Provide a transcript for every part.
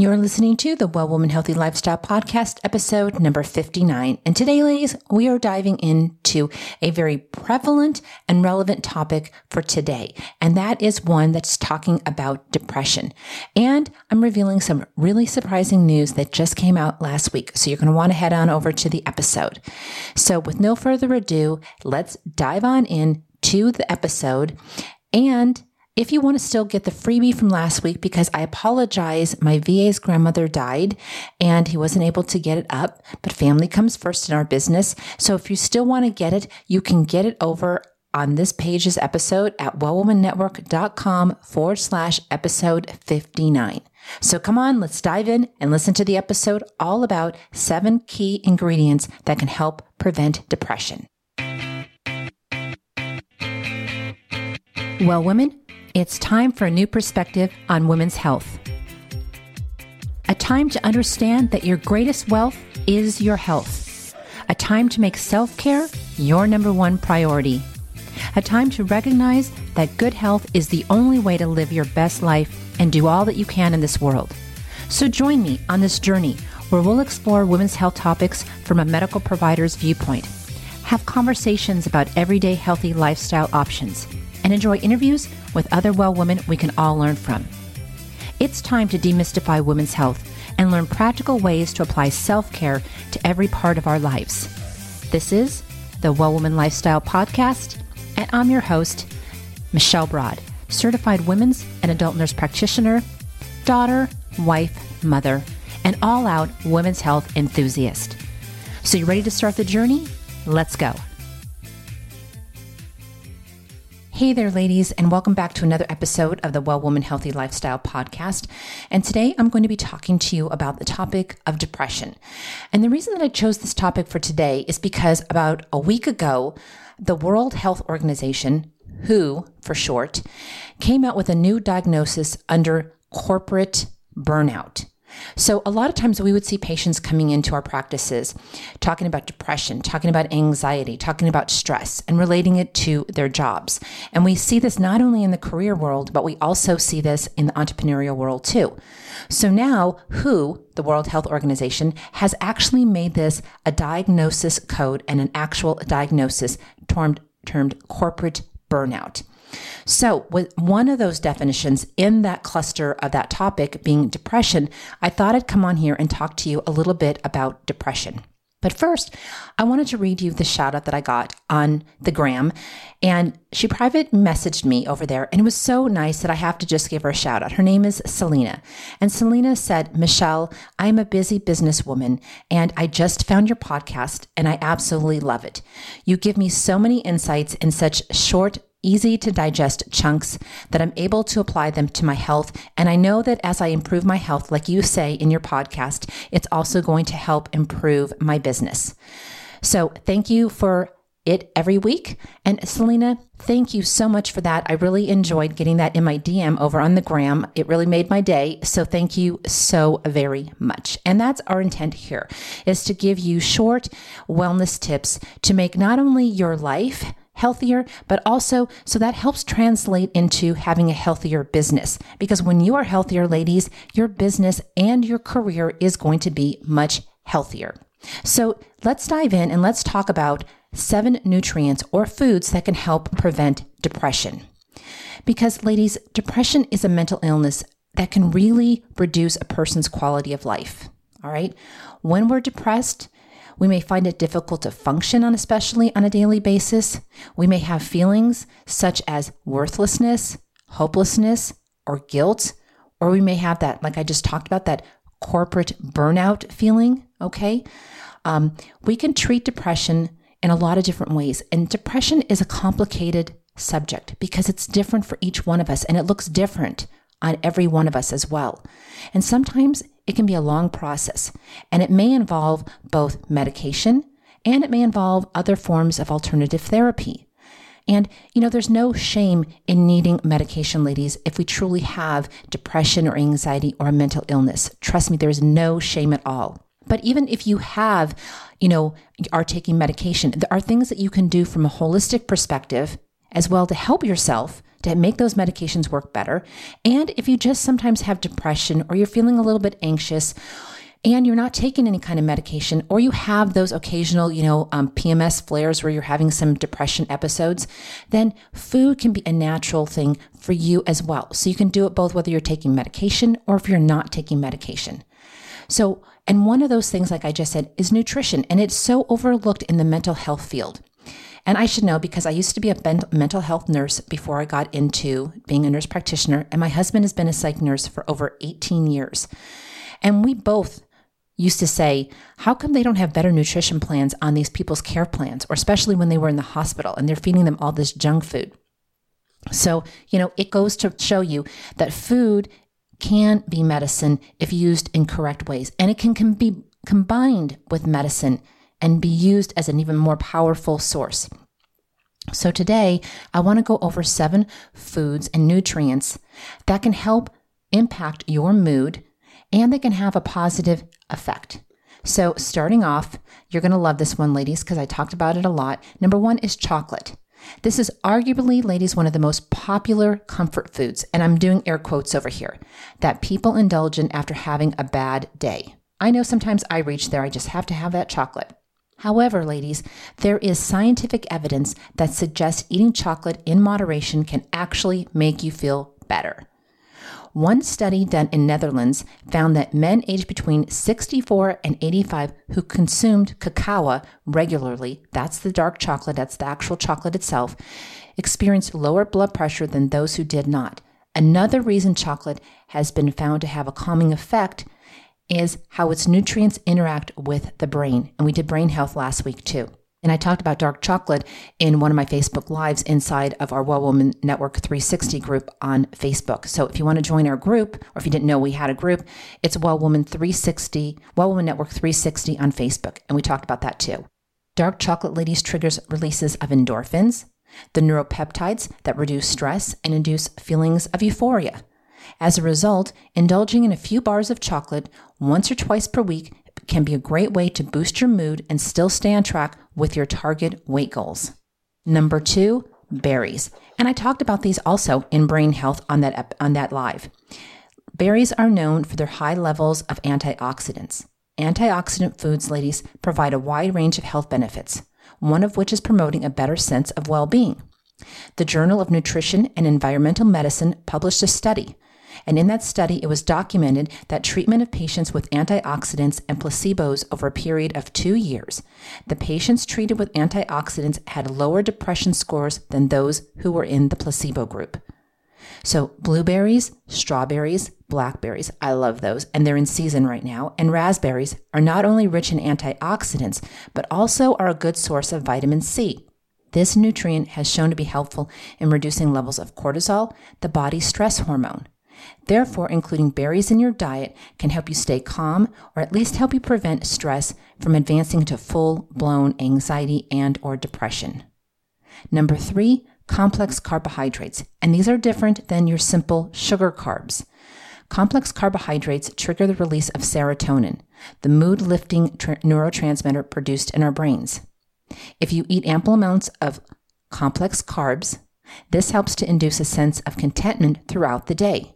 You're listening to the Well Woman Healthy Lifestyle Podcast, episode number 59. And today, ladies, we are diving into a very prevalent and relevant topic for today. And that is one that's talking about depression. And I'm revealing some really surprising news that just came out last week. So you're going to want to head on over to the episode. So with no further ado, let's dive on in to the episode and if you want to still get the freebie from last week, because I apologize, my VA's grandmother died and he wasn't able to get it up, but family comes first in our business. So if you still want to get it, you can get it over on this page's episode at wellwomannetwork.com forward slash episode 59. So come on, let's dive in and listen to the episode all about seven key ingredients that can help prevent depression. Well, women, it's time for a new perspective on women's health. A time to understand that your greatest wealth is your health. A time to make self care your number one priority. A time to recognize that good health is the only way to live your best life and do all that you can in this world. So join me on this journey where we'll explore women's health topics from a medical provider's viewpoint, have conversations about everyday healthy lifestyle options and enjoy interviews with other well women we can all learn from. It's time to demystify women's health and learn practical ways to apply self care to every part of our lives. This is the Well Woman Lifestyle Podcast, and I'm your host, Michelle Broad, certified women's and adult nurse practitioner, daughter, wife, mother, and all out women's health enthusiast. So, you ready to start the journey? Let's go. Hey there, ladies, and welcome back to another episode of the Well Woman Healthy Lifestyle podcast. And today I'm going to be talking to you about the topic of depression. And the reason that I chose this topic for today is because about a week ago, the World Health Organization, WHO for short, came out with a new diagnosis under corporate burnout. So, a lot of times we would see patients coming into our practices talking about depression, talking about anxiety, talking about stress, and relating it to their jobs. And we see this not only in the career world, but we also see this in the entrepreneurial world too. So now, WHO, the World Health Organization, has actually made this a diagnosis code and an actual diagnosis termed, termed corporate burnout. So, with one of those definitions in that cluster of that topic being depression, I thought I'd come on here and talk to you a little bit about depression. But first, I wanted to read you the shout out that I got on the gram. And she private messaged me over there, and it was so nice that I have to just give her a shout out. Her name is Selena. And Selena said, Michelle, I'm a busy businesswoman, and I just found your podcast, and I absolutely love it. You give me so many insights in such short easy to digest chunks that I'm able to apply them to my health. And I know that as I improve my health, like you say in your podcast, it's also going to help improve my business. So thank you for it every week. And Selena, thank you so much for that. I really enjoyed getting that in my DM over on the gram. It really made my day. So thank you so very much. And that's our intent here is to give you short wellness tips to make not only your life healthier, but also so that helps translate into having a healthier business. Because when you are healthier, ladies, your business and your career is going to be much healthier. So let's dive in and let's talk about seven nutrients or foods that can help prevent depression. Because, ladies, depression is a mental illness that can really reduce a person's quality of life. All right. When we're depressed, we may find it difficult to function on, especially on a daily basis. We may have feelings such as worthlessness, hopelessness, or guilt. Or we may have that, like I just talked about, that corporate burnout feeling. Okay. Um, we can treat depression in a lot of different ways. And depression is a complicated subject because it's different for each one of us and it looks different on every one of us as well. And sometimes it can be a long process, and it may involve both medication and it may involve other forms of alternative therapy. And, you know, there's no shame in needing medication, ladies, if we truly have depression or anxiety or a mental illness. Trust me, there's no shame at all. But even if you have, you know, are taking medication, there are things that you can do from a holistic perspective as well to help yourself to make those medications work better. And if you just sometimes have depression or you're feeling a little bit anxious and you're not taking any kind of medication, or you have those occasional, you know, um, PMS flares where you're having some depression episodes, then food can be a natural thing for you as well. So you can do it both whether you're taking medication or if you're not taking medication. So, and one of those things, like I just said, is nutrition, and it's so overlooked in the mental health field. And I should know because I used to be a mental health nurse before I got into being a nurse practitioner, and my husband has been a psych nurse for over 18 years. And we both used to say, How come they don't have better nutrition plans on these people's care plans, or especially when they were in the hospital and they're feeding them all this junk food? So, you know, it goes to show you that food can be medicine if used in correct ways, and it can, can be combined with medicine and be used as an even more powerful source. So, today I want to go over seven foods and nutrients that can help impact your mood and they can have a positive effect. So, starting off, you're going to love this one, ladies, because I talked about it a lot. Number one is chocolate. This is arguably, ladies, one of the most popular comfort foods, and I'm doing air quotes over here, that people indulge in after having a bad day. I know sometimes I reach there, I just have to have that chocolate. However, ladies, there is scientific evidence that suggests eating chocolate in moderation can actually make you feel better. One study done in Netherlands found that men aged between 64 and 85 who consumed cacao regularly, that's the dark chocolate, that's the actual chocolate itself, experienced lower blood pressure than those who did not. Another reason chocolate has been found to have a calming effect is how its nutrients interact with the brain. And we did brain health last week too. And I talked about dark chocolate in one of my Facebook Lives inside of our Well Woman Network 360 group on Facebook. So if you want to join our group, or if you didn't know we had a group, it's Well Woman 360, Well Woman Network 360 on Facebook. And we talked about that too. Dark chocolate ladies triggers releases of endorphins, the neuropeptides that reduce stress and induce feelings of euphoria. As a result, indulging in a few bars of chocolate once or twice per week can be a great way to boost your mood and still stay on track with your target weight goals. Number two, berries. And I talked about these also in brain health on that, on that live. Berries are known for their high levels of antioxidants. Antioxidant foods, ladies, provide a wide range of health benefits, one of which is promoting a better sense of well being. The Journal of Nutrition and Environmental Medicine published a study and in that study, it was documented that treatment of patients with antioxidants and placebos over a period of two years, the patients treated with antioxidants had lower depression scores than those who were in the placebo group. So, blueberries, strawberries, blackberries, I love those, and they're in season right now. And raspberries are not only rich in antioxidants, but also are a good source of vitamin C. This nutrient has shown to be helpful in reducing levels of cortisol, the body's stress hormone. Therefore, including berries in your diet can help you stay calm or at least help you prevent stress from advancing to full-blown anxiety and or depression. Number 3, complex carbohydrates, and these are different than your simple sugar carbs. Complex carbohydrates trigger the release of serotonin, the mood lifting tra- neurotransmitter produced in our brains. If you eat ample amounts of complex carbs, this helps to induce a sense of contentment throughout the day.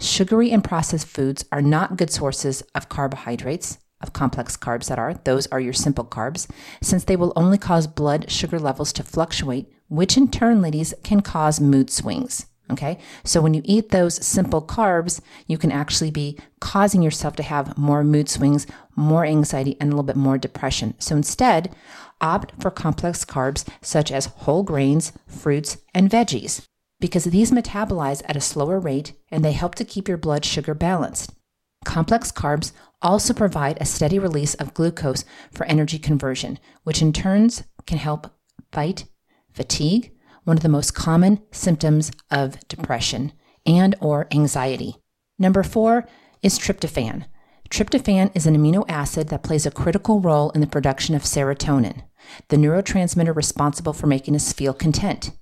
Sugary and processed foods are not good sources of carbohydrates, of complex carbs that are. Those are your simple carbs, since they will only cause blood sugar levels to fluctuate, which in turn, ladies, can cause mood swings. Okay, so when you eat those simple carbs, you can actually be causing yourself to have more mood swings, more anxiety, and a little bit more depression. So instead, opt for complex carbs such as whole grains, fruits, and veggies because these metabolize at a slower rate and they help to keep your blood sugar balanced. Complex carbs also provide a steady release of glucose for energy conversion, which in turns can help fight fatigue, one of the most common symptoms of depression and or anxiety. Number 4 is tryptophan. Tryptophan is an amino acid that plays a critical role in the production of serotonin, the neurotransmitter responsible for making us feel content.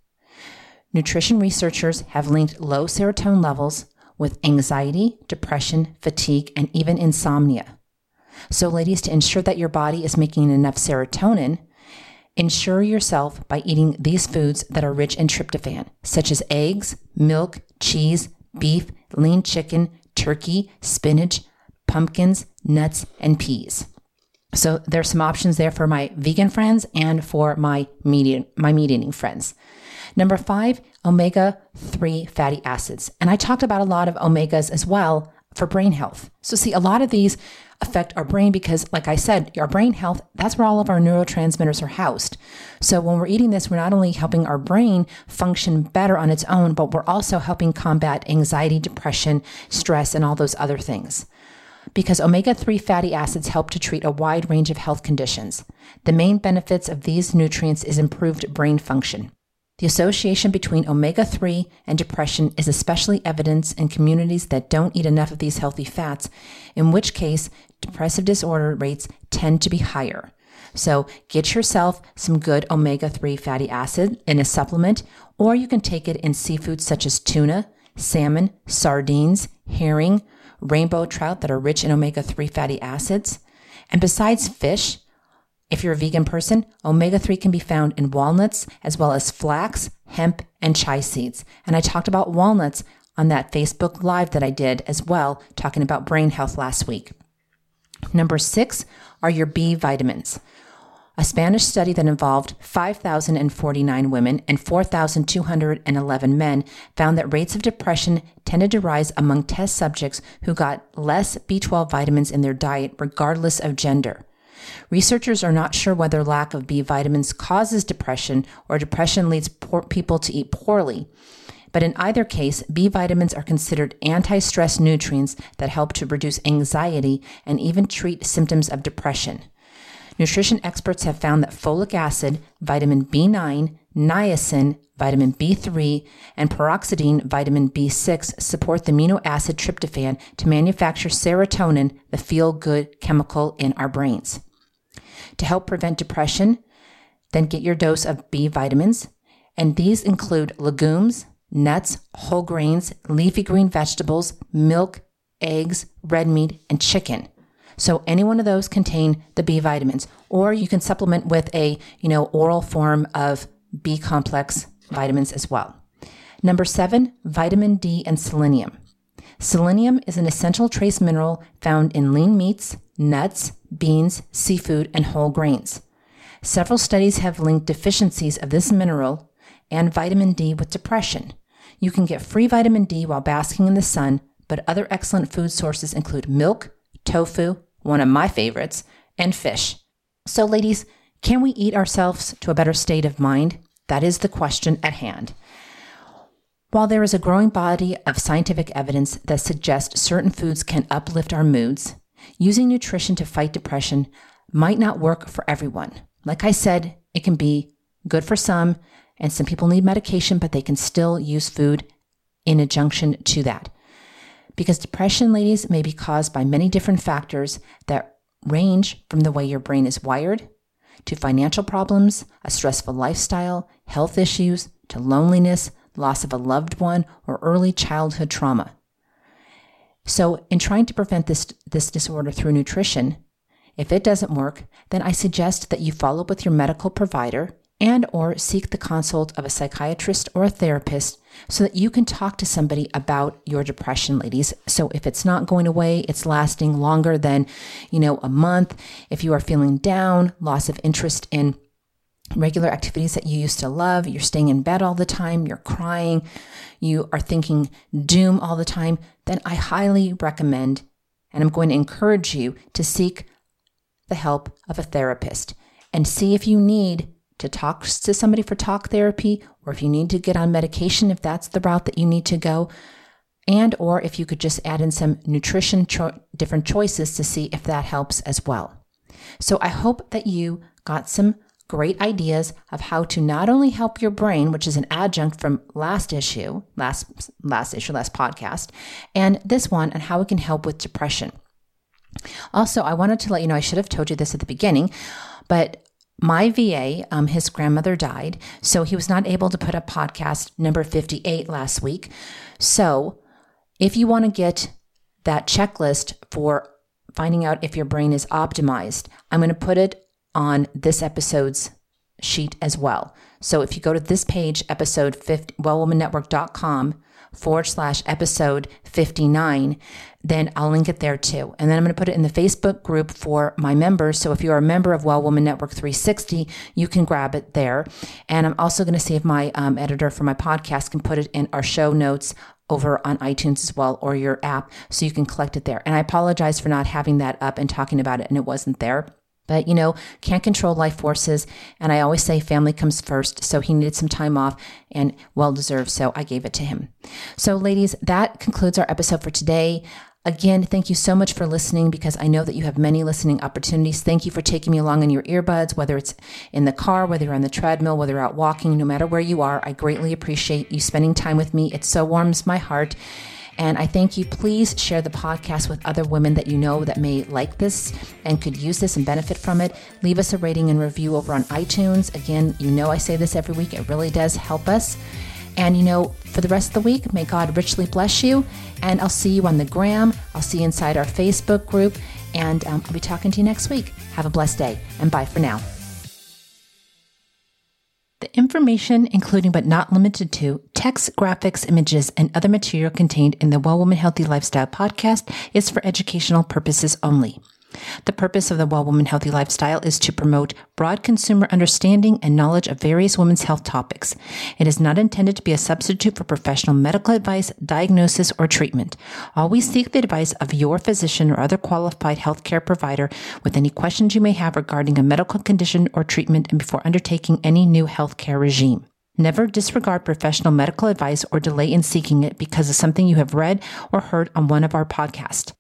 Nutrition researchers have linked low serotonin levels with anxiety, depression, fatigue, and even insomnia. So, ladies, to ensure that your body is making enough serotonin, Ensure yourself by eating these foods that are rich in tryptophan, such as eggs, milk, cheese, beef, lean chicken, turkey, spinach, pumpkins, nuts, and peas. So there's some options there for my vegan friends and for my meat, my meat eating friends. Number five, omega 3 fatty acids. And I talked about a lot of omegas as well for brain health. So, see, a lot of these affect our brain because, like I said, our brain health, that's where all of our neurotransmitters are housed. So, when we're eating this, we're not only helping our brain function better on its own, but we're also helping combat anxiety, depression, stress, and all those other things because omega 3 fatty acids help to treat a wide range of health conditions. The main benefits of these nutrients is improved brain function. The association between omega 3 and depression is especially evident in communities that don't eat enough of these healthy fats, in which case, depressive disorder rates tend to be higher. So, get yourself some good omega 3 fatty acid in a supplement, or you can take it in seafood such as tuna, salmon, sardines, herring, rainbow trout that are rich in omega 3 fatty acids. And besides fish, if you're a vegan person, omega 3 can be found in walnuts as well as flax, hemp, and chia seeds. And I talked about walnuts on that Facebook Live that I did as well, talking about brain health last week. Number six are your B vitamins. A Spanish study that involved 5,049 women and 4,211 men found that rates of depression tended to rise among test subjects who got less B12 vitamins in their diet, regardless of gender. Researchers are not sure whether lack of B vitamins causes depression or depression leads people to eat poorly. But in either case, B vitamins are considered anti stress nutrients that help to reduce anxiety and even treat symptoms of depression. Nutrition experts have found that folic acid, vitamin B9, niacin, vitamin B3, and pyroxidine, vitamin B6, support the amino acid tryptophan to manufacture serotonin, the feel good chemical in our brains to help prevent depression, then get your dose of B vitamins. And these include legumes, nuts, whole grains, leafy green vegetables, milk, eggs, red meat, and chicken. So any one of those contain the B vitamins, or you can supplement with a, you know, oral form of B complex vitamins as well. Number seven, vitamin D and selenium. Selenium is an essential trace mineral found in lean meats, nuts, beans, seafood, and whole grains. Several studies have linked deficiencies of this mineral and vitamin D with depression. You can get free vitamin D while basking in the sun, but other excellent food sources include milk, tofu, one of my favorites, and fish. So, ladies, can we eat ourselves to a better state of mind? That is the question at hand. While there is a growing body of scientific evidence that suggests certain foods can uplift our moods, using nutrition to fight depression might not work for everyone. Like I said, it can be good for some, and some people need medication, but they can still use food in adjunction to that. Because depression, ladies, may be caused by many different factors that range from the way your brain is wired to financial problems, a stressful lifestyle, health issues, to loneliness, loss of a loved one, or early childhood trauma. So, in trying to prevent this, this disorder through nutrition, if it doesn't work, then I suggest that you follow up with your medical provider and or seek the consult of a psychiatrist or a therapist so that you can talk to somebody about your depression ladies. So if it's not going away it's lasting longer than you know a month. If you are feeling down loss of interest in regular activities that you used to love, you're staying in bed all the time, you're crying, you are thinking doom all the time, then I highly recommend and I'm going to encourage you to seek the help of a therapist and see if you need to talk to somebody for talk therapy or if you need to get on medication if that's the route that you need to go. And or if you could just add in some nutrition cho- different choices to see if that helps as well. So I hope that you got some great ideas of how to not only help your brain, which is an adjunct from last issue, last last issue, last podcast, and this one and how it can help with depression. Also, I wanted to let you know I should have told you this at the beginning, but my VA, um, his grandmother died, so he was not able to put up podcast number 58 last week. So, if you want to get that checklist for finding out if your brain is optimized, I'm going to put it on this episode's sheet as well. So if you go to this page, episode 50, wellwomannetwork.com forward slash episode 59, then I'll link it there too. And then I'm going to put it in the Facebook group for my members. So if you're a member of Well Woman Network 360, you can grab it there. And I'm also going to see if my um, editor for my podcast can put it in our show notes over on iTunes as well or your app so you can collect it there. And I apologize for not having that up and talking about it and it wasn't there. But, you know, can't control life forces. And I always say family comes first. So he needed some time off and well deserved. So I gave it to him. So, ladies, that concludes our episode for today. Again, thank you so much for listening because I know that you have many listening opportunities. Thank you for taking me along in your earbuds, whether it's in the car, whether you're on the treadmill, whether you're out walking, no matter where you are. I greatly appreciate you spending time with me. It so warms my heart. And I thank you. Please share the podcast with other women that you know that may like this and could use this and benefit from it. Leave us a rating and review over on iTunes. Again, you know I say this every week. It really does help us. And you know, for the rest of the week, may God richly bless you. And I'll see you on the gram. I'll see you inside our Facebook group. And um, I'll be talking to you next week. Have a blessed day. And bye for now. The information, including but not limited to text, graphics, images, and other material contained in the Well Woman Healthy Lifestyle podcast, is for educational purposes only. The purpose of the Well Woman Healthy Lifestyle is to promote broad consumer understanding and knowledge of various women's health topics. It is not intended to be a substitute for professional medical advice, diagnosis, or treatment. Always seek the advice of your physician or other qualified healthcare provider with any questions you may have regarding a medical condition or treatment and before undertaking any new healthcare regime. Never disregard professional medical advice or delay in seeking it because of something you have read or heard on one of our podcasts.